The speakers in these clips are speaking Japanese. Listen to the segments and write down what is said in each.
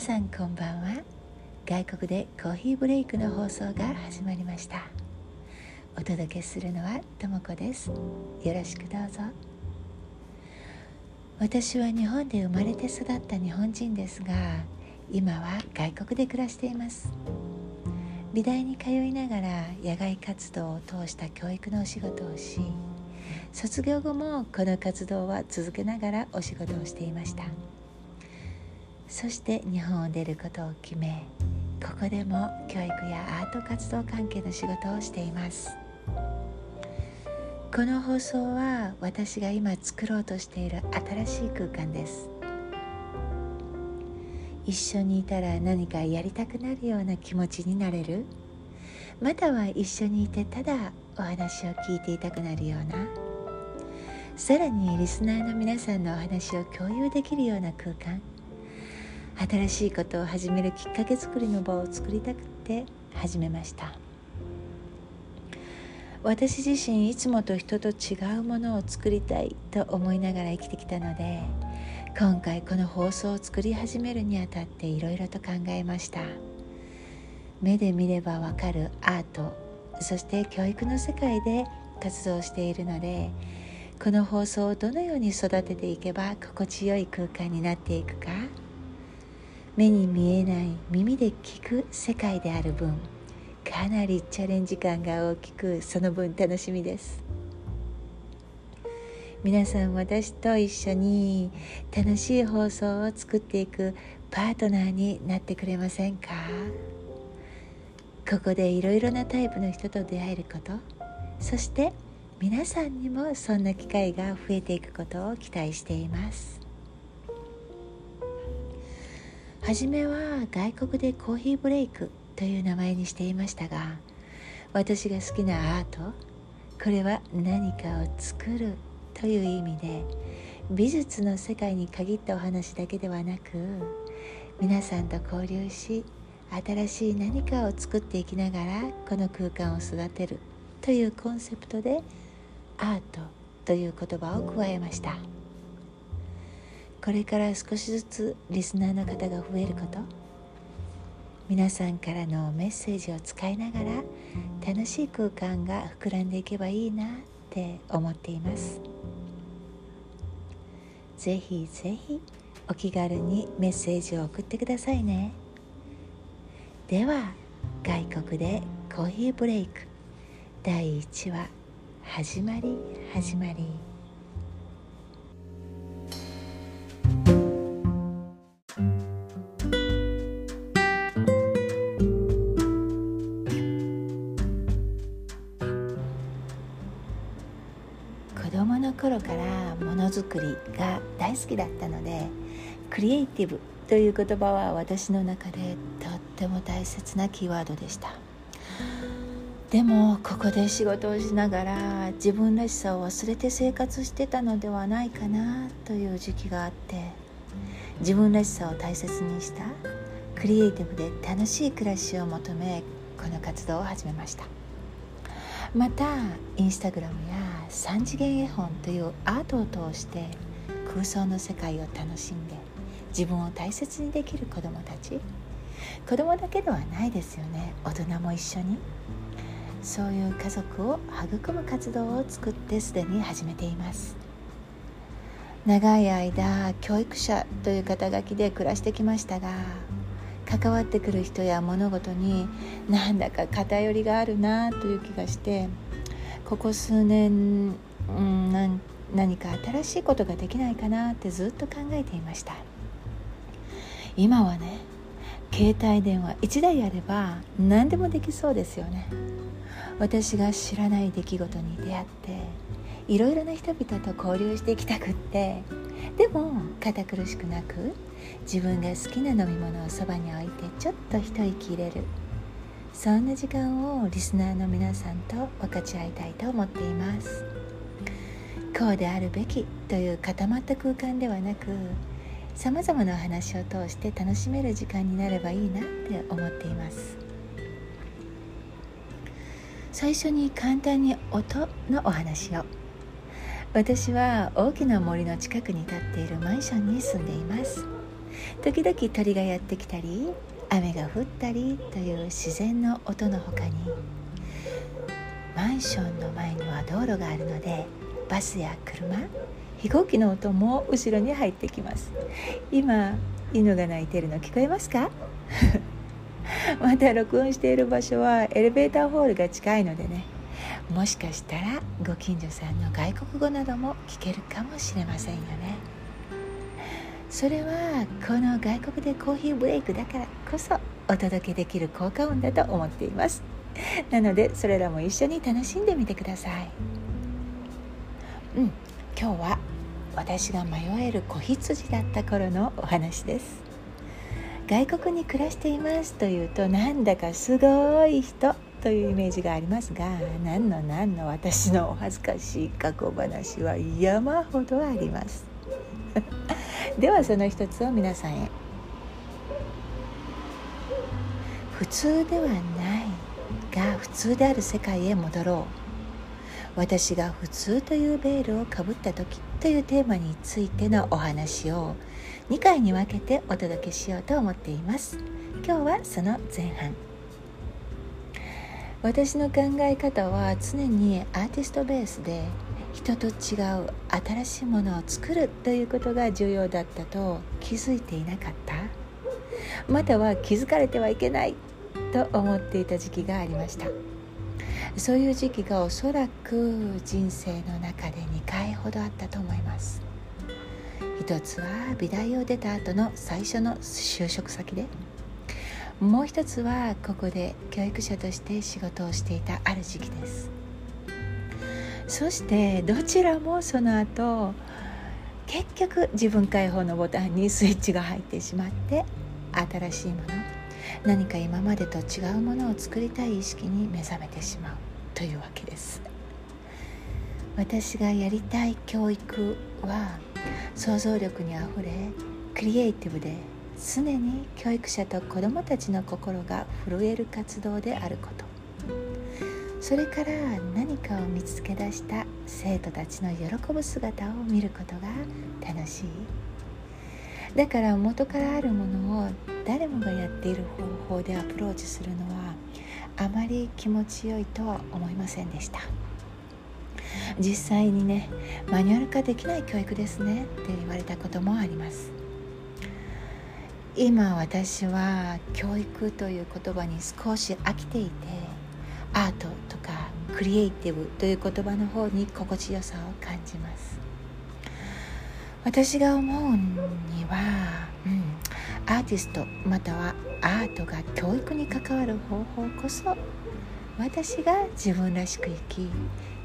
皆さんこんばんは。外国でコーヒーブレイクの放送が始まりました。お届けするのはともこです。よろしくどうぞ。私は日本で生まれて育った日本人ですが今は外国で暮らしています。美大に通いながら野外活動を通した教育のお仕事をし卒業後もこの活動は続けながらお仕事をしていました。そして日本を出ることを決めここでも教育やアート活動関係の仕事をしています。この放送は私が今作ろうとしている新しい空間です。一緒にいたら何かやりたくなるような気持ちになれる？または一緒にいてただお話を聞いていたくなるような？さらにリスナーの皆さんのお話を共有できるような空間？新しいことを始めるきっかけ作りの場を作りたくて始めました。私自身いつもと人と違うものを作りたいと思いながら生きてきたので今回この放送を作り始めるにあたっていろいろと考えました。目で見ればわかるアートそして教育の世界で活動しているのでこの放送をどのように育てていけば心地よい空間になっていくか目に見えない耳で聞く世界である分かなりチャレンジ感が大きくその分楽しみです。皆さん私と一緒に楽しい放送を作っていくパートナーになってくれませんか？ここでいろいろなタイプの人と出会えることそして皆さんにもそんな機会が増えていくことを期待しています。初めは外国でコーヒーブレイクという名前にしていましたが私が好きなアートこれは何かを作るという意味で美術の世界に限ったお話だけではなく皆さんと交流し新しい何かを作っていきながらこの空間を育てるというコンセプトでアートという言葉を加えました。これから少しずつリスナーの方が増えること。皆さんからのメッセージを使いながら楽しい空間が膨らんでいけばいいなって思っています。ぜひぜひお気軽にメッセージを送ってくださいね。では外国でコーヒーブレイク。第1話始まり始まり。子供の頃からものづくりが大好きだったのでクリエイティブという言葉は私の中でとっても大切なキーワードでした。でもここで仕事をしながら自分らしさを忘れて生活してたのではないかなという時期があって自分らしさを大切にしたクリエイティブで楽しい暮らしを求めこの活動を始めました。またインスタグラムや3次元絵本というアートを通して空想の世界を楽しんで自分を大切にできる子どもたち。子供だけではないですよね。大人も一緒に。そういう家族を育む活動を作ってすでに始めています。長い間教育者という肩書きで暮らしてきましたが関わってくる人や物事になんだか偏りがあるなという気がしてここ数年、うん、何か新しいことができないかなってずっと考えていました。今はね携帯電話1台あれば何でもできそうですよね。私が知らない出来事に出会っていろいろな人々と交流していきたくってでも堅苦しくなく自分が好きな飲み物をそばに置いてちょっと一息入れる。そんな時間をリスナーの皆さんと分かち合いたいと思っています。こうであるべきという固まった空間ではなくさまざまな話を通して楽しめる時間になればいいなって思っています。最初に簡単に音のお話を。私は大きな森の近くに立っているマンションに住んでいます。時々鳥がやってきたり雨が降ったりという自然の音の他にマンションの前には道路があるのでバスや車飛行機の音も後ろに入ってきます。今犬が鳴いてるの聞こえますか？また録音している場所はエレベーターホールが近いのでねもしかしたらご近所さんの外国語なども聞けるかもしれませんよね。それはこの外国でコーヒーブレイクだからこそお届けできる効果音だと思っています。なのでそれらも一緒に楽しんでみてください。うん今日は私が迷える子羊だった頃のお話です。外国に暮らしていますというとなんだかすごい人というイメージがありますが何の何の私のお恥ずかしい過去話は山ほどあります。ではその一つを皆さんへ。普通ではないが普通である世界へ戻ろう。私が普通というベールをかぶった時というテーマについてのお話を2回に分けてお届けしようと思っています。今日はその前半。私の考え方は常にアーティストベースで人と違う新しいものを作るということが重要だったと気づいていなかった？または気づかれてはいけない？と思っていた時期がありました。そういう時期がおそらく人生の中で2回ほどあったと思います。一つは美大を出た後の最初の就職先で。もう一つはここで教育者として仕事をしていたある時期です。そしてどちらもその後結局自分解放のボタンにスイッチが入ってしまって新しいもの何か今までと違うものを作りたい意識に目覚めてしまうというわけです。私がやりたい教育は想像力にあふれクリエイティブで常に教育者と子どもたちの心が震える活動であること。それから何かを見つけ出した生徒たちの喜ぶ姿を見ることが楽しい。だから元からあるものを誰もがやっている方法でアプローチするのはあまり気持ちよいとは思いませんでした。実際にねマニュアル化できない教育ですねって言われたこともあります。今私は教育という言葉に少し飽きていてアートクリエイティブという言葉の方に心地よさを感じます。私が思うには、うん、アーティストまたはアートが教育に関わる方法こそ私が自分らしく生き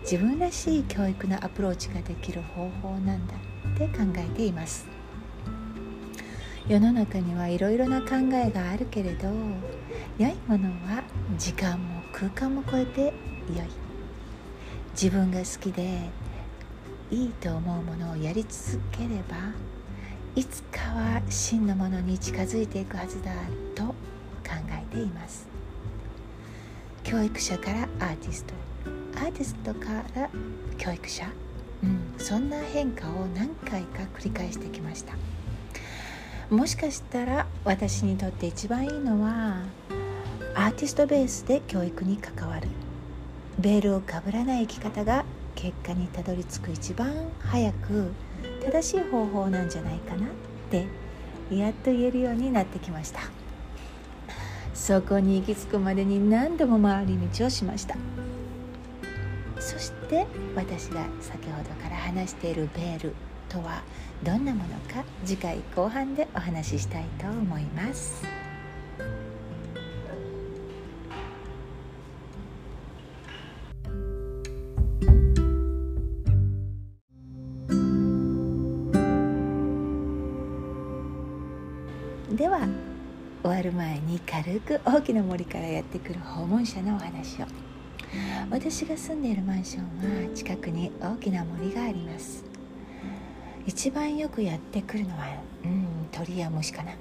自分らしい教育のアプローチができる方法なんだって考えています。世の中にはいろいろな考えがあるけれど良いものは時間も空間も超えて良い。自分が好きでいいと思うものをやり続ければいつかは真のものに近づいていくはずだと考えています。教育者からアーティストアーティストから教育者、うん、そんな変化を何回か繰り返してきました。もしかしたら私にとって一番いいのはアーティストベースで教育に関わる。ベールをかぶらない生き方が結果にたどり着く一番早く正しい方法なんじゃないかなってやっと言えるようになってきましたそこに行き着くまでに何度も回り道をしましたそして私が先ほどから話しているベールとはどんなものか次回後半でお話ししたいと思います。では終わる前に軽く大きな森からやってくる訪問者のお話を。私が住んでいるマンションは近くに大きな森があります。一番よくやってくるのはうん鳥や虫かな。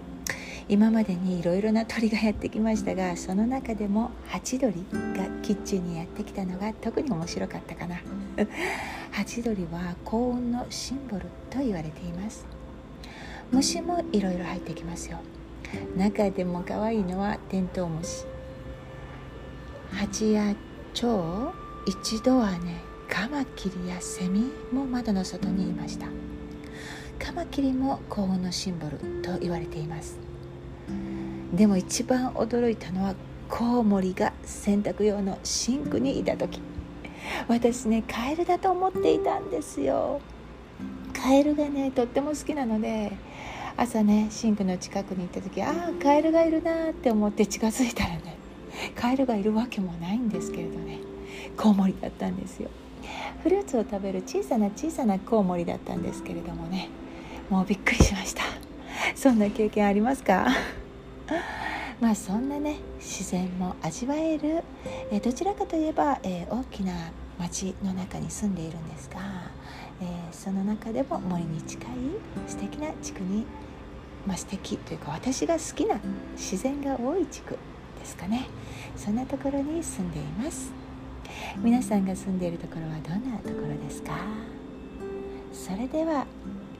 今までにいろいろな鳥がやってきましたがその中でもハチドリがキッチンにやってきたのが特に面白かったかな。ハチドリは幸運のシンボルと言われています。虫もいろいろ入ってきますよ。中でも可愛いのはテントウムシ。蜂や蝶一度はねカマキリやセミも窓の外にいました。カマキリも幸運のシンボルと言われています。でも一番驚いたのはコウモリが洗濯用のシンクにいた時。私ねカエルだと思っていたんですよ。カエルがねとっても好きなので朝ねシンクの近くに行った時ああカエルがいるなって思って近づいたらねカエルがいるわけもないんですけれどねコウモリだったんですよ。フルーツを食べる小さな小さなコウモリだったんですけれどもねもうびっくりしました。そんな経験ありますか？まあそんなね自然も味わえる、えどちらかといえば、え、大きな町の中に住んでいるんですが、え、その中でも森に近い素敵な地区に、まあ、素敵というか私が好きな自然が多い地区ですかね。そんなところに住んでいます。皆さんが住んでいるところはどんなところですか？それでは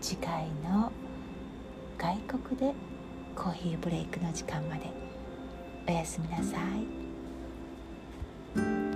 次回の外国でコーヒーブレイクの時間まで。おやすみなさい。